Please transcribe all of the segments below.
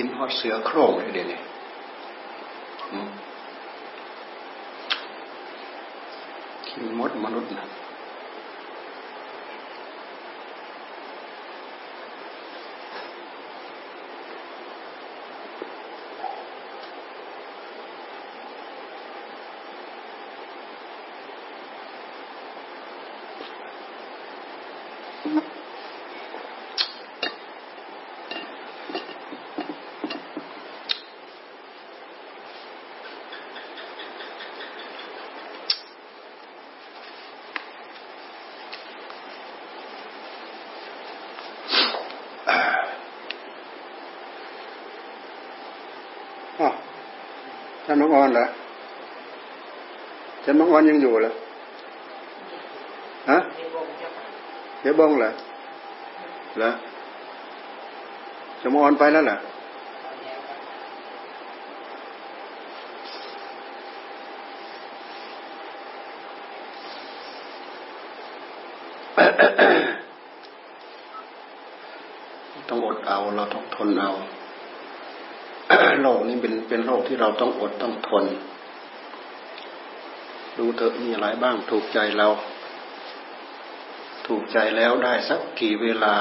กินฮอดเสือโคร่งเลยเดี๋ยวนี้กินมดมนุษย์นะท่านน้อ งออนเหรอท่านน้องออนยังอยู่เหรอฮะเดี๋ยวบงเหรอเหรอจะมังออนไปแล้วเหรอต้องอดเอาเราต้องทนเอา โลกนี้เป็นเป็นโลกที่เราต้องอดต้องทน ดูเถอะมีอะไรบ้างถูกใจเรา ถูกใจแล้วได้สักกี่เวลา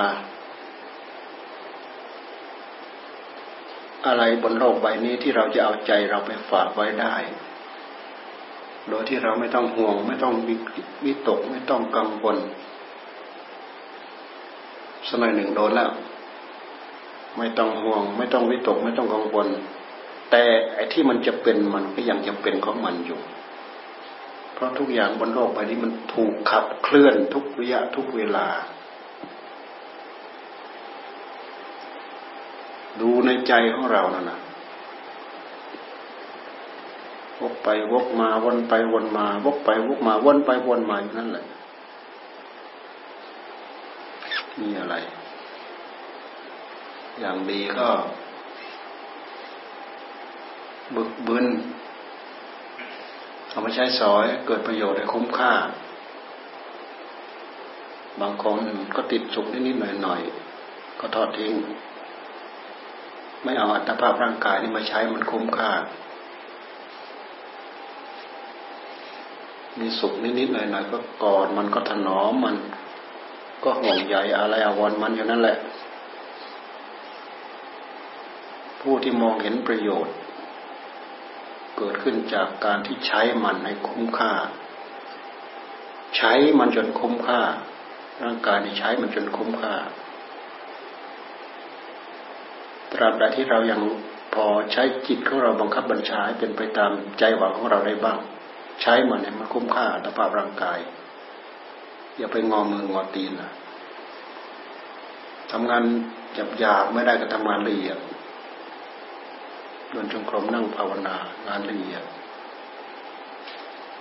อะไรบนโลกใบนี้ที่เราจะเอาใจเราไปฝากไว้ได้ โดยที่เราไม่ต้องห่วง ไม่ต้องวิตกไม่ต้องกังวลสมัยหนึ่งโดนแล้ว ไม่ต้องห่วง ไม่ต้องวิตกไม่ต้องกังวล แต่ไอ้ที่มันจะเป็นมันก็ยังจะเป็นของมันอยู่ เพราะทุกอย่างบนโลกใบนี้มันถูกขับเคลื่อนทุกระยะทุกเวลา ดูในใจของเรานั่นนะวกไปวกมาวนไปวนมาวกไปวกมาวนไปวนมาอยู่นั่นแหละมีอะไร อย่างดีก็บึกบึนเอามาใช้สอยเกิดประโยชน์ได้คุ้มค่า บางคนก็ติดสุขนิดๆหน่อยๆก็ทอดทิ้ง ไม่เอาอัตภาพร่างกายนี่มาใช้มันคุ้มค่า มีสุขนิดๆหน่อยๆก็กอดมันก็ถนอมมัน ก็ห่วงใยอะไรอาวรมันอยู่นั่นแหละ ผู้ที่มองเห็นประโยชน์ เกิดขึ้นจากการที่ใช้มันให้คุ้มค่า ใช้มันจนคุ้มค่า ร่างกายที่ใช้มันจนคุ้มค่า ตราบใดที่เรายังพอใช้จิตของเราบังคับบัญชาให้เป็นไปตามใจหวังของเราได้บ้าง ใช้มันเนี่ยมันคุ้มค่าต่อภาพร่างกาย อย่าไปงอมืองอตีนนะทำงานหยาบหยาบไม่ได้ก็ทำงานละเอียด เดินจงกรมนั่งภาวนางานละเอียด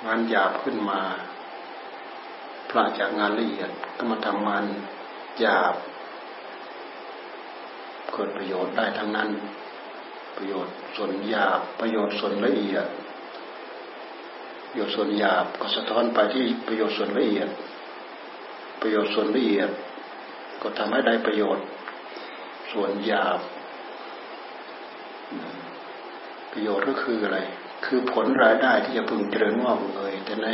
งานหยาบขึ้นมาพระจากงานละเอียดก็มาทำงานหยาบเกิดประโยชน์ได้ทั้งนั้น ประโยชน์ส่วนหยาบประโยชน์ส่วนละเอียดประโยชน์ส่วนหยาบก็สะท้อนไปที่ประโยชน์ส่วนละเอียด ประโยชน์ส่วนละเอียด ก็ทำให้ได้ประโยชน์ ส่วนหยาบ ประโยชน์ก็คืออะไร คือผลรายได้ที่จะพึงเจริญงอกเงยแต่ใน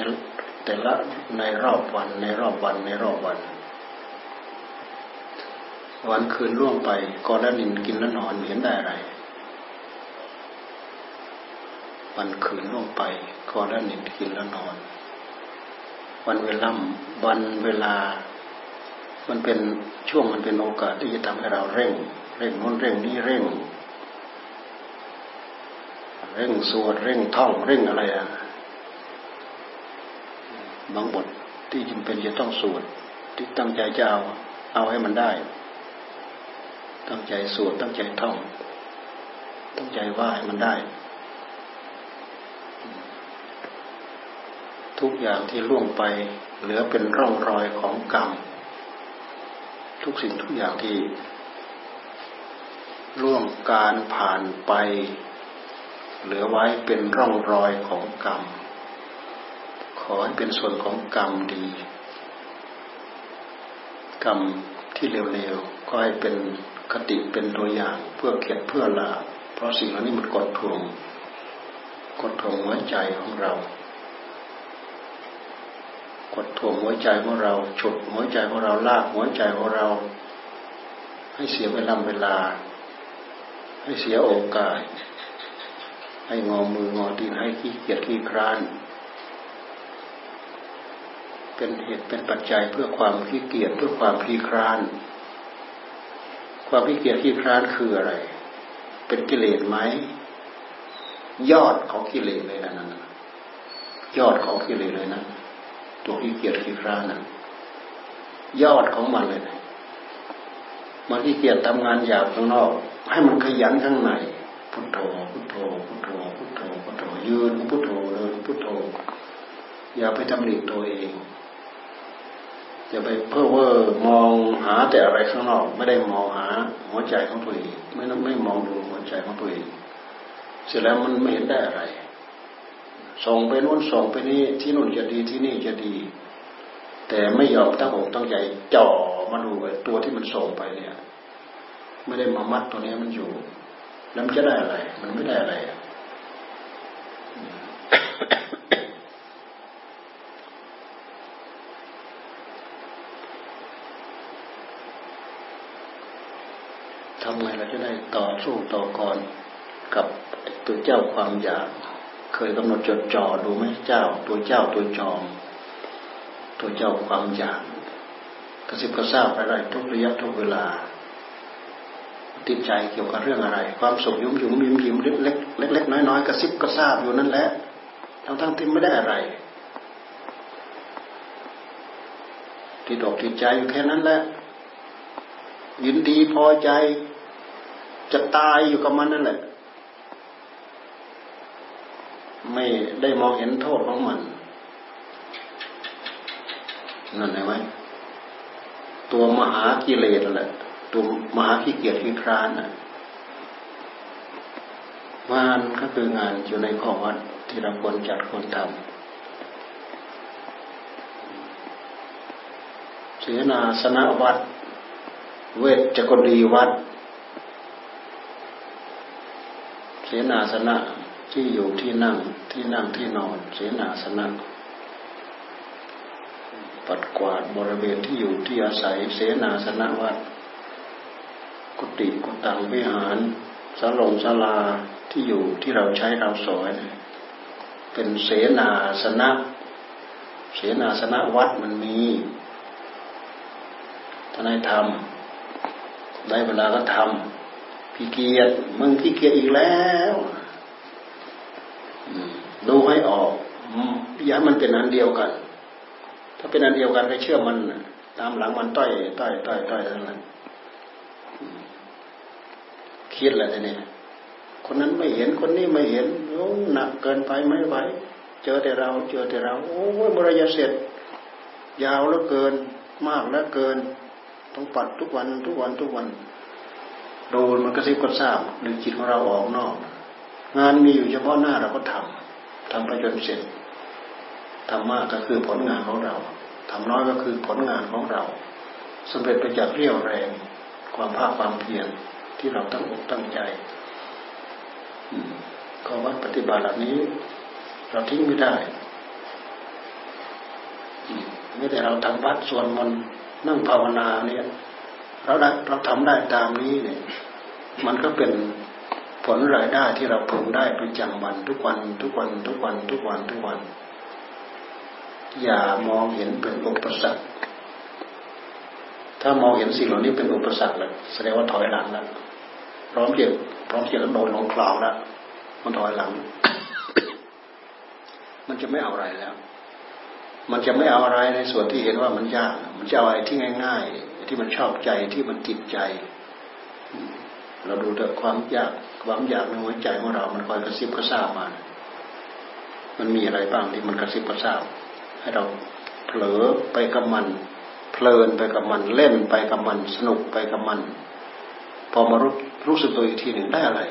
แต่ละในรอบวัน ในรอบวันในรอบวัน วันคืนล่วงไปก็แล้วนินกินแล้วนอนเห็นได้อะไร วันคืนล่วงไปก็แล้วนินกินแล้วนอน วันเวลาวันเวลา มันเป็นช่วงมันเป็นโอกาสที่จะทำให้เราเร่ง เร่งน้นเร่งนี้เร่ง เร่งสวดเร่งท่องเร่งอะไรอะบางบทที่จำเป็นจะต้องสวดที่ตั้งใจจะเอาเอาให้มันได้ ตั้งใจสวดตั้งใจท่อง ตั้งใจว่าให้มันได้ ทุกอย่างที่ล่วงไปเหลือเป็นร่องรอยของกรรม ทุกสิ่งทุกอย่างที่ล่วงการผ่านไป เหลือไว้เป็นร่องรอยของกรรม ขอให้เป็นส่วนของกรรมดี กรรมที่เร็วๆก็ให้เป็นคติเป็นตัวอย่างเพื่อเกียรติเพื่อลาเพราะสิ่งเหล่านี้มันกดทวงกดทวงหัวใจของเรา กดทวงหัวใจของเราฉุดหัวใจของเราลากหัวใจของเรา ให้เสียเวลาเวลา ให้เสียโอกาส ให้งอมืองอตีนให้ขี้เกียจขี้คร้าน เป็นเหตุเป็นปัจจัยเพื่อความขี้เกียจเพื่อความขี้คร้าน ความขี้เกียจขี้คร้านคืออะไร เป็นกิเลสไหมยอดของกิเลสเลยนะนั่นยอดของกิเลสเลยนะตัวขี้เกียจขี้คร้านนั้นยอดของมันเลยนะมันขี้เกียจทำงานหยาบข้างนอก ให้มันขยันข้างใน พุทโธพุทโธพุทโธพุทโธพุทโธยืนพุทโธเดินพุทโธอย่าไปทำหลีกตัวเองอย่าไปเพ้อเว่อมองหาแต่อะไรข้างนอก ไม่ได้มองหาหัวใจของตัวเองไม่ไม่มองดูหัวใจของตัวเองเสร็จแล้วมันไม่เห็นได้อะไรส่งไปโน้นส่งไปนี่ที่นู่นจะดีที่นี่จะดี แต่ไม่ยอมตั้งอกตั้งใจจ่อมาดูตัวที่มันส่งไปเนี่ย ไม่ได้มามัดตัวนี้มันอยู่ แล้วมันจะได้อะไร มันไม่ได้อะไรทำไงเราจะได้ต่อสู้ต่อกรกับตัวเจ้าความอยาก เคยกำหนดจดจ่อดูไหมเจ้า ตัวเจ้าตัวจอมตัวเจ้าความอยากกระสิบกระซาบอะไรทุกระยะทุกเวลา ติดใจเกี่ยวกับเรื่องอะไร ความสุขยุ่มยุ่มยิ้มยิ้มเล็กเล็กเล็กน้อยน้อยกระซิบกระซาบอยู่นั่นแหละทั้งทั้งที่ไม่ได้อะไรติดอกติดใจอยู่แค่นั้นแหละยินดีพอใจ จะตายอยู่กับมันนั่นแหละ ไม่ได้มองเห็นโทษของมันนั่นไงไหมตัวมหากิเลสแหละ ตัวมหาขี้เกียจขี้คร้านน่ะงานก็คืองานอยู่ในข้อวัดที่เราควรจัดควรทำเสนาสนะวัด เวทจกดีวัด เสนาสนะที่อยู่ที่นั่งที่นั่งที่นอน เสนาสนะปัดกวาดบริเวณที่อยู่ที่อาศัยเสนาสนะวัด กุฏิกุตังวิหารสลงศาลาที่อยู่ที่เราใช้เราสอยเป็นเสนาสนะ เสนาสนะวัดมันมีท่านให้ทำได้เวลาก็ทำขี้เกียจมึงขี้เกียจอีกแล้วดูให้ออกอย่ามันเป็นอันเดียวกัน ถ้าเป็นอันเดียวกันก็เชื่อมันตามหลังมันต้อยต้อยต้อยต้อยทั้งนั้น คิดอะไรเนี่ยคนนั้นไม่เห็นคนนี้ไม่เห็นโอ้หนักเกินไปไม่ไหวเจอแต่เรา เจอแต่เรา โอ้ยบริยาเสร็จ ยาวแล้วเกิน มากแล้วเกิน ต้องปัดทุกวันทุกวันทุกวันโดนมันกระซิบกระซาบหรือจิตของเราออกนอก งานมีอยู่เฉพาะหน้าเราก็ทำทำไปจนเสร็จทำมากก็คือผลงานของเราทำน้อยก็คือผลงานของเราสำเร็จไปจากเรี่ยวแรง ความภาคความเพียร ที่เราตั้งอกตั้งใจข้อวัดปฏิบัติเหล่านี้ เราทิ้งไม่ได้ไม่แต่เราทำวัดส่วนมันนั่งภาวนาเนี่ยเราได้เราทำได้ตามนี้เนี่ย มันก็เป็นผลรายได้ที่เราพึงได้ประจำวันทุกวันทุกวันทุกวันทุกวันทุกวัน อย่ามองเห็นเป็นอุปสรรคถ้ามองเห็นสิ่งเหล่านี้เป็นอุปสรรคแล้วแสดงว่าถอยหลังแล้ว พร้อมเกี่ยวพร้อมเกี่ยวกับโดนลงคลาวแล้วมันถอยหลัง มันจะไม่เอาอะไรแล้ว มันจะไม่เอาอะไรในส่วนที่เห็นว่ามันยาก มันจะเอาอะไรที่ง่าย ๆ ที่มันชอบใจที่มันติดใจ เราดูแต่ความอยากความอยากในหัวใจของเรา มันคอยกระซิบกระซาบมามันมีอะไรบ้างที่มันกระซิบกระซาบให้เราเผลอไปกับมัน เพลินไปกับมันเล่นไปกับมัน สนุกไปกับมัน พอมารู้ รู้สึกตัวอีกทีหนึ่งได้อะไร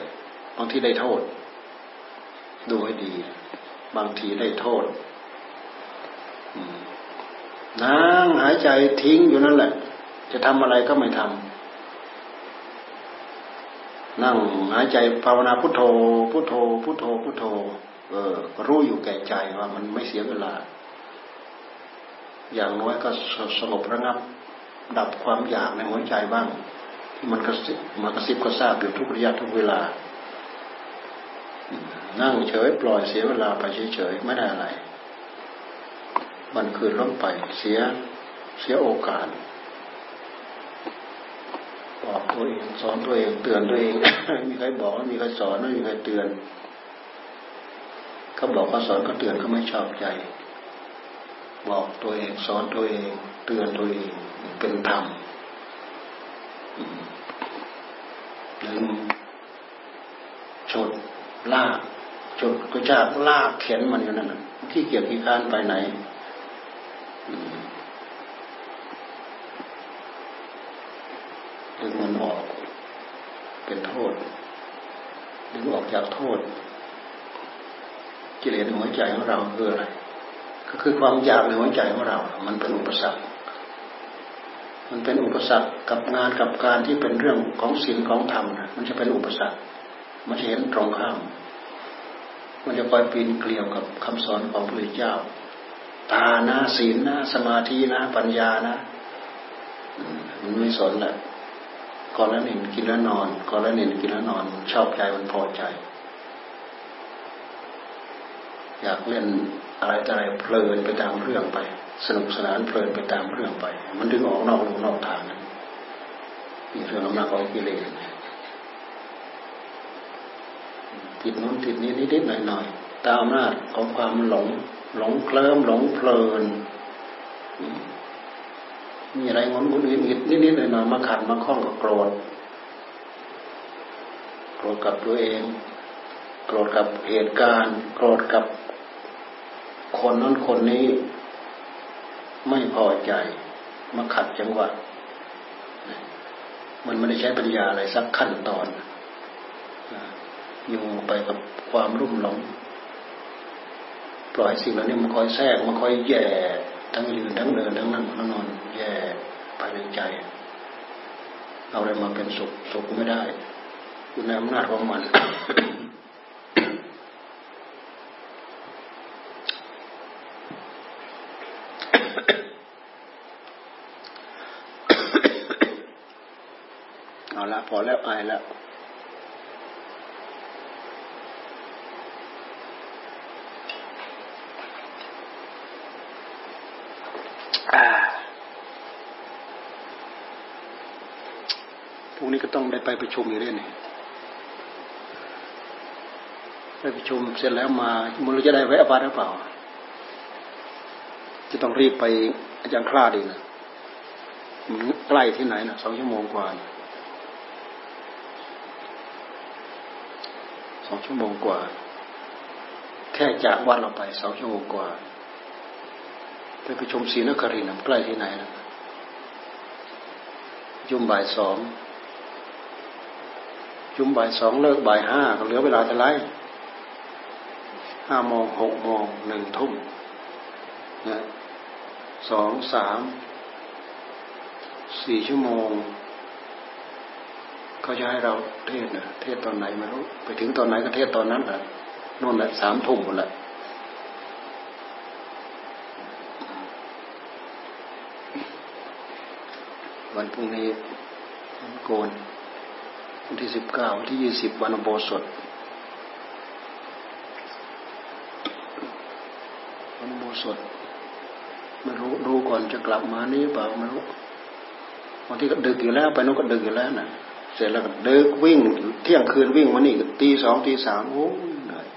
บางทีได้โทษ ดูให้ดี บางทีได้โทษนั่งหายใจทิ้งอยู่นั่นแหละ จะทำอะไรก็ไม่ทนั่งหายใจภาวนาพุทโธ พุทโธ พุทโธ พุทโธ เออ รู้อยู่แก่ใจว่ามันไม่เสียเวลา อย่างน้อยก็สงบระงับ ดับความอยากในหัวใจบ้าง มันกระสิบมันกระสิบก็ทราบอยู่ทุกระยะทุกเวลา นั่งเฉยปล่อยเสียเวลาไปเฉยๆไม่ได้อะไร มันคืนล้มไปเสียเสียโอกาสบอกตัวเองสอนตัวเองเตือนตัวเองมีใครบอกมีใครสอนไม่มีใครเตือนเขาบอกเขาสอนเขาเตือนเขาไม่ชอบใจ บอกตัวเองสอนตัวเอง เตือนตัวเองเป็นธรรม หนึ่งชดลากชดก็จะลากเข็นมันอยู่นั่นที่เกียจที่การไปไหนดึงมันออก เป็นโทษดึงออกจากโทษกิเลสในหัวใจของเราคืออะไรก็คือความอยากในหัวใจของเรา มันเป็นอุปสรรค มันเป็นอุปสรรคกับงานกับการที่เป็นเรื่องของศีลของธรรมนะมันจะเป็นอุปสรรค มันจะเห็นตรงข้าม มันจะคอยปีนเกลียวกับคำสอนของพระพุทธเจ้าตานะศีลนะสมาธินะปัญญานะมันไม่สนแหละก่อนแล้วเหนึ่งกินแล้วนอนก่อนแล้วเหนึ่งกินแล้วนอน ชอบใจมันพอใจ อยากเล่นอะไรอะไรเพลินไปตามเรื่องไป สนุกสนานเพลินไปตามเรื่องไป มันดึงออกนอกลูนอกทางนั้นนี่เรื่องอำนาจของกิเลสติดนู้นติดนี้นิดๆหน่อยๆตามอำนาจของความหลง หลงเคลิ้มหลงเพลินมีอะไรงอนงุนงิดงิดนิดๆหน่อยๆมาขัดมาข้องกับโกรธโกรธกับตัวเอง โกรธกับเหตุการณ์ โกรธกับคนนั้นคนนี้ ไม่พอใจ มาขัดจังหวะมันไม่ได้ใช้ปัญญาอะไรสักขั้นตอนอยู่ไปกับความรุ่มหลง ปล่อยสิ่งเหล่านี้มันคอยแทรกมันคอยแย่ทั้งยืนทั้งเดินทั้งนั่งทั้งนอน แย่ภายในใจ เอาอะไรมาเป็นสุขสุขไม่ได้อยู่ในอำนาจของมัน เอาละพอแล้วอายแล้วพรุ่งนี้ก็ต้องได้ไปประชุมอยู่เรื่อยนี่ไปประชุมเสร็จแล้วมามันจะได้แวะบ้านหรือเปล่า จะต้องรีบไปอาจารย์คลาดีนะใกล้ที่ไหนนะสองชั่วโมงกว่าสองชั่วโมงกว่า แค่จากวัดเราไปสองชั่วโมงกว่าไปประชุมศรีนครินทร์ใกล้ที่ไหนนะยุมบ่ายสองยุมบ่ายสองเลิกบ่ายห้าเหลือเวลาจะไล่ห้าโมงหกโมงหนึ่งทุ่มนะ สองสามสี่ชั่วโมงเขาจะให้เราเทศนะเทศตอนไหนไม่รู้ไปถึงตอนไหนก็เทศตอนนั้นแหละนู่นแหละสามทุ่มหมดแหละวันพรุ่งนี้วันโกนวันที่สิบเก้าวันที่ยี่สิบวันโบสถวันโบสถ ไม่รู้รู้ก่อนจะกลับมานี่เปล่าไม่รู้วันที่ก็ดึกอยู่แล้วไปนู้นก็ดึกอยู่แล้วนะเสร็จแล้วก็เดิกวิ่ง เที่ยงคืนวิ่งมานี่ตีสองตีสามโอ้เหนื่อย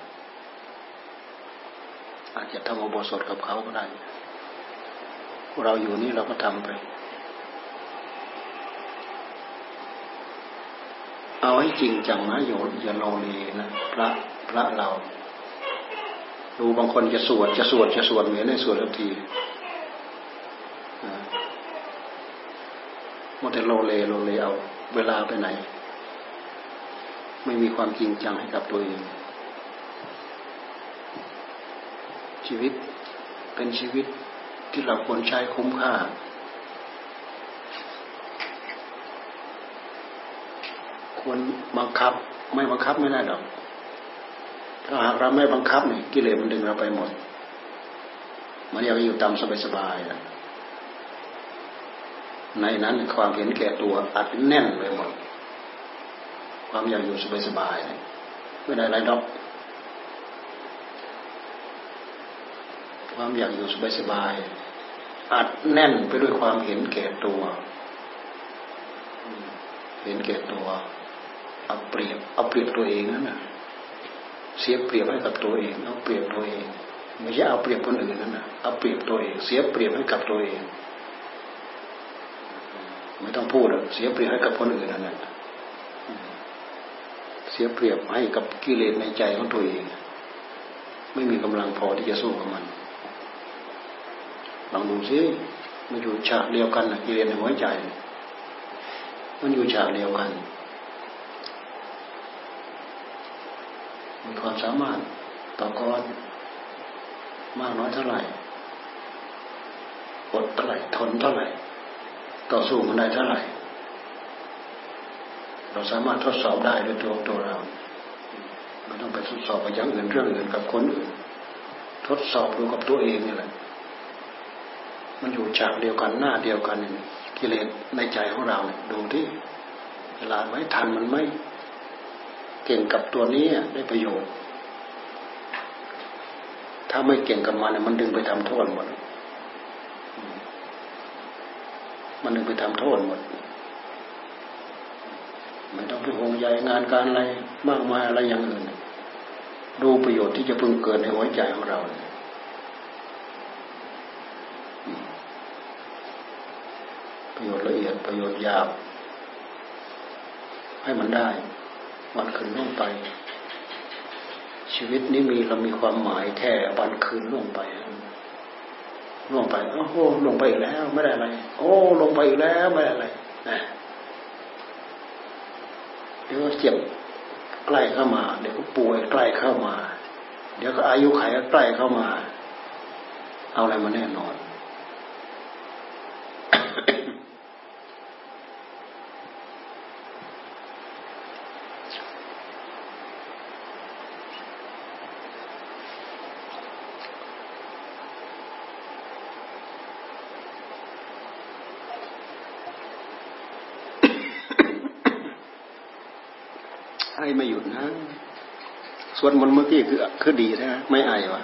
อาจจะทำอุโบสถกับเขาก็ได้เราอยู่นี่เราก็ทำไป เอาให้จริงจังนะโยนอย่าโลเลนะพระพระเราดูบางคนจะสวดจะสวดจะสวดเหมือนในสวดทันที มแต่โลเลโลเลเอาเวลาไปไหน ไม่มีความจริงจังให้กับตัวเอง ชีวิตเป็นชีวิตที่เราควรใช้คุ้มค่าคควรบังคับ ไม่บังคับไม่ได้หรอกถ้าหากเราไม่บังคับเนี่ยกิเลสมันดึงเราไปหมดมันอยากอยู่ตามสบายๆนะ ในนั้นความเห็นแก่ตัวอัดแน่นไปหมด ความอยากอยู่สบายๆไม่ได้ไรดอก ความอยากอยู่สบายๆอัดแน่นไปด้วยความเห็นแก่ตัว เห็นแก่ตัวเอาเปรียบเอาเปรียบตัวเองนั่นนะเสียเปรียบให้กับตัวเองเอาเปรียบตัวเองไม่ใช่เอาเปรียบคนอื่นนั่นนะเอาเปรียบตัวเอง เสียเปรียบให้กับตัวเอง ไม่ต้องพูดเสียเปรียบให้กับคนอื่นนั่นแหละเสียเปรียบให้กับกิเลสในใจของตัวเอง ไม่มีกำลังพอที่จะสู้กับมันลองดูซิมันอยู่ฉากเดียวกันนะกิเลสในหัวใจ มันอยู่ฉากเดียวกัน มีความสามารถต่อกรมากน้อยเท่าไหร่อดเท่าไหร่ทนเท่าไหร่ ต่อสู้มันได้เท่าไหร่ เราสามารถทดสอบได้ด้วยตัวตัวเราไม่ต้องไปทดสอบกับย่างอื่นเรื่องอื่นกับคนอื่นทดสอบดูกับตัวเองนี่แหละ มันอยู่ฉากเดียวกันหน้าเดียวกันกิเลสในใจของเราดูที่เวลาไม่ทันมันไม่เก่งกับตัวนี้ได้ประโยชน์ ถ้าไม่เก่งกับมันมันดึงไปทำโทษหมด มันนึงไปทำโทษหมดไม่ต้องไปห่วงใยงานการอะไรมากมายอะไรอย่างอื่นดูประโยชน์ที่จะพึงเกิดในหัวใจของเราประโยชน์ละเอียดประโยชน์หยาบให้มันได้ วันคืนล่วงไป ชีวิตนี้มีเรามีความหมายแค่วันคืนล่วงไป ลงไปโอ้โหลงไปอีกแล้ว ไม่ได้อะไร โอ้ลงไปอีกแล้วไม่ได้อะไรนะเดี๋ยวเจ็บใกล้เข้ามา เดี๋ยวก็ป่วยใกล้เข้ามา เดี๋ยวก็อายุไขใกล้เข้ามา เอาอะไรมาแน่นอน ไอไม่หยุดนะสวดมนต์เมื่อกี้คือคือดีนะไม่ไอวะ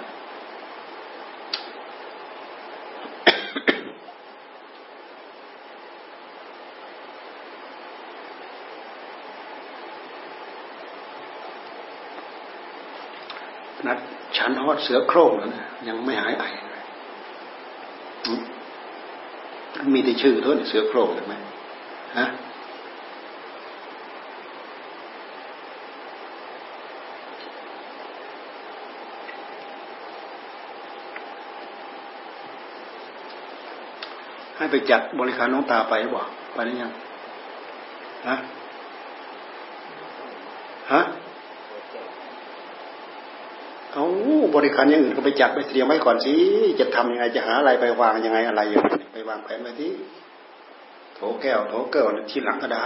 นัดฉันฮอดเสือโคร่งแล้วนะยังไม่หายไอมีแต่ชื่อเท่านี้เสือโคร่งเห็นไหมฮะให้ ไปจัดบริการน้องตาไปบ่ไปหรือยังฮะฮะเอาบริการอย่างอื่นก็ไปจัดไปเตรียมไว้ก่อนสิจะทำยังไงจะหาอะไรไปวางยังไงอะไรอย่างไรไปวางแผนไว้ที่โถแก้วโถเกิลที่หลังก็ได้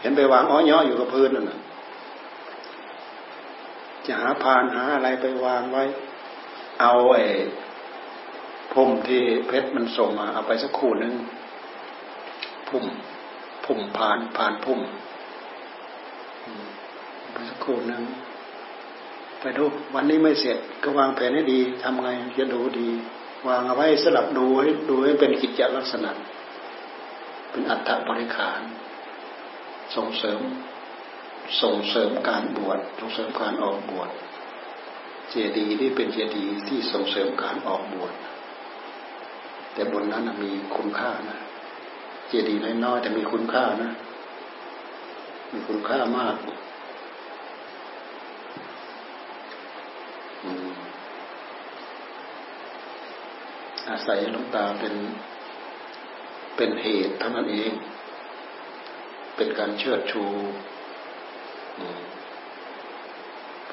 เห็นไปวางอ้อยอยู่กับพื้นนั่นนะจะหาพานหาอะไรไปวางไว้ เอาไอ้ พุ่มที่เพชรมันส่งมาเอาไปสักคู่นึงพุ่มพุ่มผ่านผ่านพุ่มไปสักคู่นึงไปดูวันนี้ไม่เสร็จก็วางแผนให้ดีทำไงจะดูดี วางเอาไว้สลับดูให้ดูให้เป็นกิจลักษณะ เป็นอัตถบริขาร ส่งเสริม ส่งเสริมการบวชส่งเสริมการออกบวชเจดีย์ที่เป็นเจดีย์ที่ส่งเสริมการออกบวช แต่บนนั้นมีคุณค่านะเจดีย์น้อยๆแต่มีคุณค่านะ มีคุณค่ามากอาศัยหลวงตาเป็นเป็นเหตุเท่านั้นเอง เป็นการเชิดชู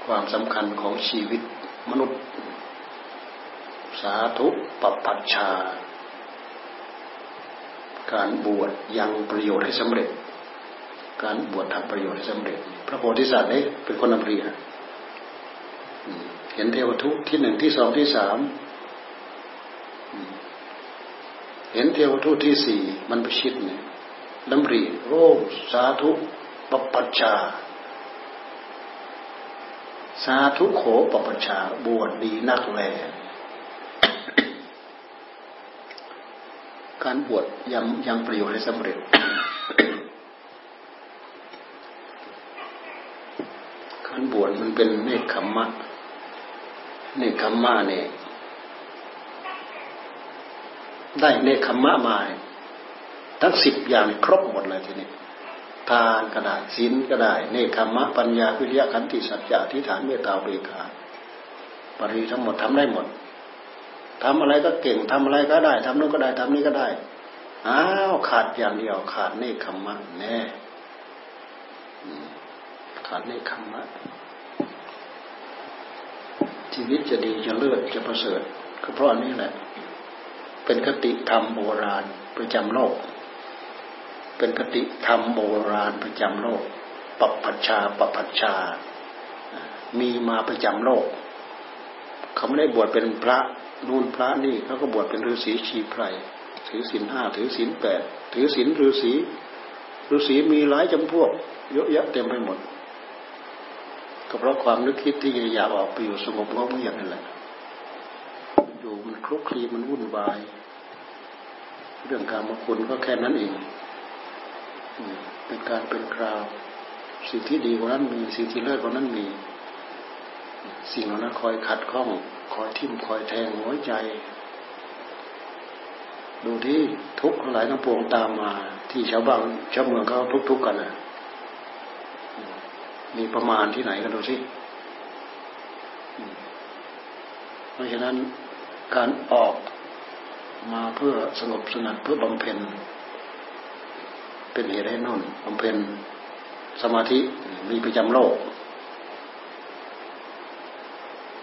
ความสำคัญของชีวิตมนุษย์ สาธุปปัชชา การบวชยังประโยชน์ให้สำเร็จ การบวชทำประโยชน์ให้สำเร็จ พระโพธิสัตว์ได้เป็นคนนำเรียเห็นเทวทุกที่หนึ่งที่สองที่สามเห็นเทวทูตที่สี่มันประชิดเนี่ยดำริโอ้สาธุปปัจชา สาธุโขปปัจชาบวชดีนักแล การบวชยังยังประโยชน์ให้สำเร็จ การบวชมันเป็นเนคขมมะเนคขมมะเนี่ยได้เนคขมมะมาทั้งสิบอย่างครบหมดเลยทีนี้ทานก็ได้ศีลก็ได้ เนคขมมะปัญญาวิริยะขันติสัจจะทิฏฐานเมตตาเบกขาปริทั้งหมดทำได้หมด ทำอะไรก็เก่งทำอะไรก็ได้ทำนู้นก็ได้ทำนี้ก็ได้ อ้าวขาดอย่างเดียว ขาดเนคขมมะแน่ขาดเนคขมมะชีวิตจะดีจะเลิศจะประเสริฐก็เพราะอันนี้แหละ เป็นคติธรรมโบราณประจำโลก เป็นคติธรรมโบราณประจำโลกปปัชชาปปัชชา มีมาประจำโลก เขาไม่ได้บวชเป็นพระ นู่นพระนี่เขาก็บวชเป็นฤาษีชีไพรถือศีลห้าถือศีลแปดถือศีลฤาษีฤาษีมีหลายจำพวกเยอะแยะเต็มไปหมดก็เพราะความนึกคิดที่อยากออกไปอยู่สงบเงียบนั่นแหละอยู่มันคลุกคลีมันวุ่นวาย เรื่องการมคุณก็แค่นั้นเองเป็นการเป็นคราว สิ่งที่ดีกว่านั้นมีสิ่งที่เลิศกว่านั้นมี สิ่งเหล่านั้นคอยขัดข้อง คอยทิ่มคอยแทงหัวใจ ดูที่ทุกข์หลายทั้งปวงตามมา ที่ชาวบ้านชาวเมืองเขาทุกข์กันนะมีประมาณที่ไหนกันดูสิเพราะฉะนั้นการออกมาเพื่อสงบสงัดเพื่อบำเพ็ญ เป็นเหตุให้นุ่นบำเพ็ญสมาธิมีประจำโลก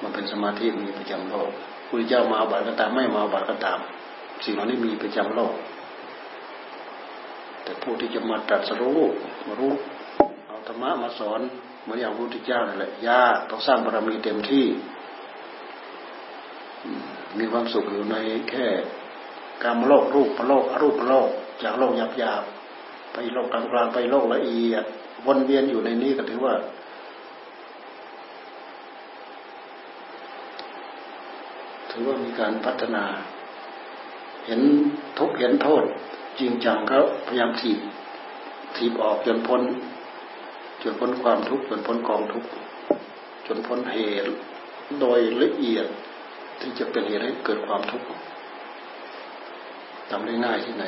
มัน เป็นสมาธิมีประจำโลกพระเจ้ามาบาตรก็ตามไม่มาบาตรก็ตาม สิ่งเหล่านี้มีประจำโลก แต่ผู้ที่จะมาตรัสรู้มารู้เอาธรรมะมาสอนเหมือนอย่างพระพุทธเจ้านั่นแหละยากต้องสร้างบารมีเต็มที่ มีความสุขอยู่ในแค่กามโลกรูปโลกอรูปโลก จากโลกหยาบๆไปโลกกลางๆไปโลกละเอียดวนเวียนอยู่ในนี้ก็ถือว่า ถือว่ามีการพัฒนา เห็นทุกเห็นโทษ จริงจังก็พยายามถีบถีบออกจนพ้นจนพ้นความทุกข์จนพ้นกองทุกข์จนพ้นเหตุโดยละเอียดที่จะเป็นเหตุให้เกิดความทุกข์ทำได้ง่ายที่ไหน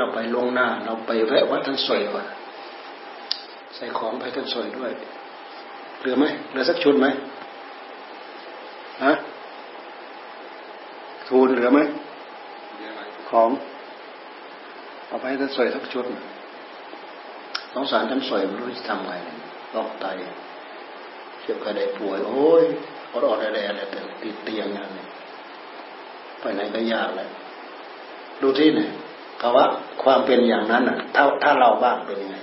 เราไปลงหน้า เราไปแวะวัดท่านสวยก่อนใส่ของไปท่านสวยด้วยเหลือไหมเหลือสักชุดไหมฮะทูลเหลือไหมของ เอาไปท่านสวยสักชุดต้องสารท่านสวยไม่รู้จะทำไงลอกไตเจ็บกระไดป่วย โอ้ยอดอดอะไรอะไรแต่ติดเตียงงานไปไหนก็ยากเลยดูที่ไหน ภาวะความเป็นอย่างนั้นอะถ้าถ้าเราบ้างเป็นยังไง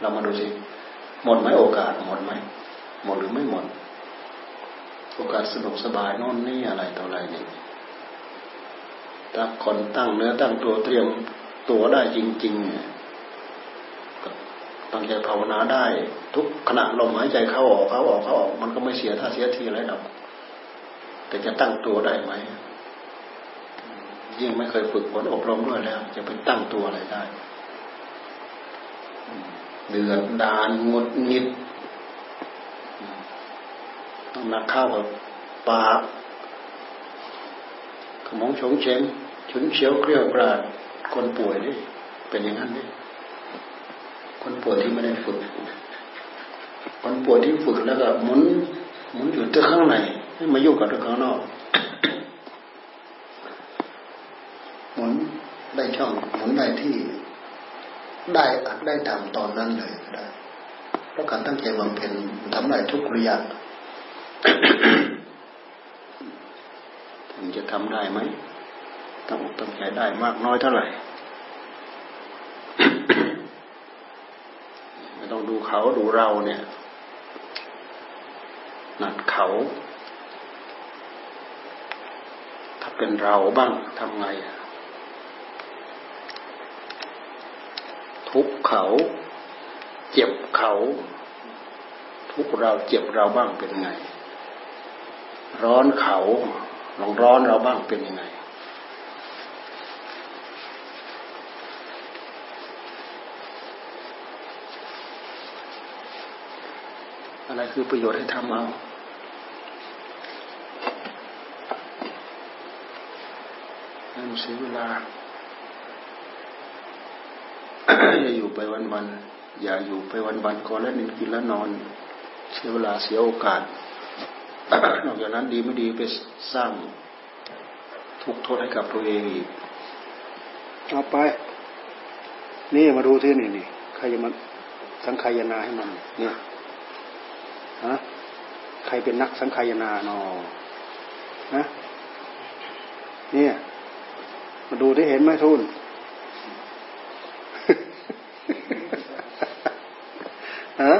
เรามาดูสิหมดไหมโอกาสหมดไหมหมดหรือไม่หมด โอกาสสนุกสบายนอนนี่อะไรต่ออะไรนี่ถ้าคนตั้งเนื้อตั้งตัวเตรียมตัวได้จริงๆเนี่ยตั้งใจภาวนาได้ทุกขณะลมหายใจเข้าออกเข้าออกเข้าออก มันก็ไม่เสียท่าเสียทีอะไรหรอกแต่จะตั้งตัวได้ไหม ยิ่งไม่เคยฝึกฝนอบรมด้วยแล้ว จะไปตั้งตัวอะไรได้เดือดดานงดงิดต้องนักข้าวกับปากขมองชงเชงฉุนเฉียวเกลียวกราด คนป่วยนี่เป็นอย่างนั้นนี่คนป่วยที่ไม่ได้ฝึก คนป่วยที่ฝึกแล้วก็หมุนหมุนอยู่ที่ข้างในไม่มายุ่งกับที่ข้างนอก หมุน ได้ช่องหมุนได้ที่ ได้อัดได้ทำตอนนั้นเลยก็ได้เพราะการตั้งใจบำเพ็ญทำได้ทุกระยะมันจะทำได้ไหมต้องตั้งใจได้มากน้อยเท่าไหร่ไม่ต้องดูเขาดูเราเนี่ยนัดเขา ถ้าเป็นเราบ้างทำไงอะ ทุกเขา เจ็บเขา ทุกเราเจ็บเราบ้างเป็นไง ร้อนเขาลองร้อนเราบ้างเป็นยังไง อะไรคือประโยชน์ให้ทำเอาให้มันเสียเวลา อย่าอยู่ไปวันๆอย่าอยู่ไปวันๆก่อนแล้วนินกินแล้วนอน เสียเวลาเสียโอกาสนอกจากนั้นดีไม่ดีไปสร้างทุกโทษให้กับตัวเองอีกเอาไป นี่มาดูที่นี่นี่ใครจะมาสังขายนาให้มัน เนี่ยฮะใครเป็นนักสังขายนานอฮะเนี่ย มาดูที่เห็นไหมทุน ฮะ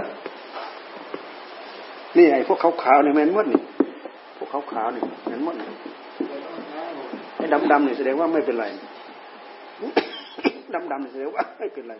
นี่ไอ้ พวกขาวๆเนี่ยแมนมดนี่พวกขาวๆเนี่ยแมนมดนี่ไอ้ดำๆนี่ยแสดงว่าไม่เป็นไรดำๆนี่ยแสดงว่าไม่เป็นไร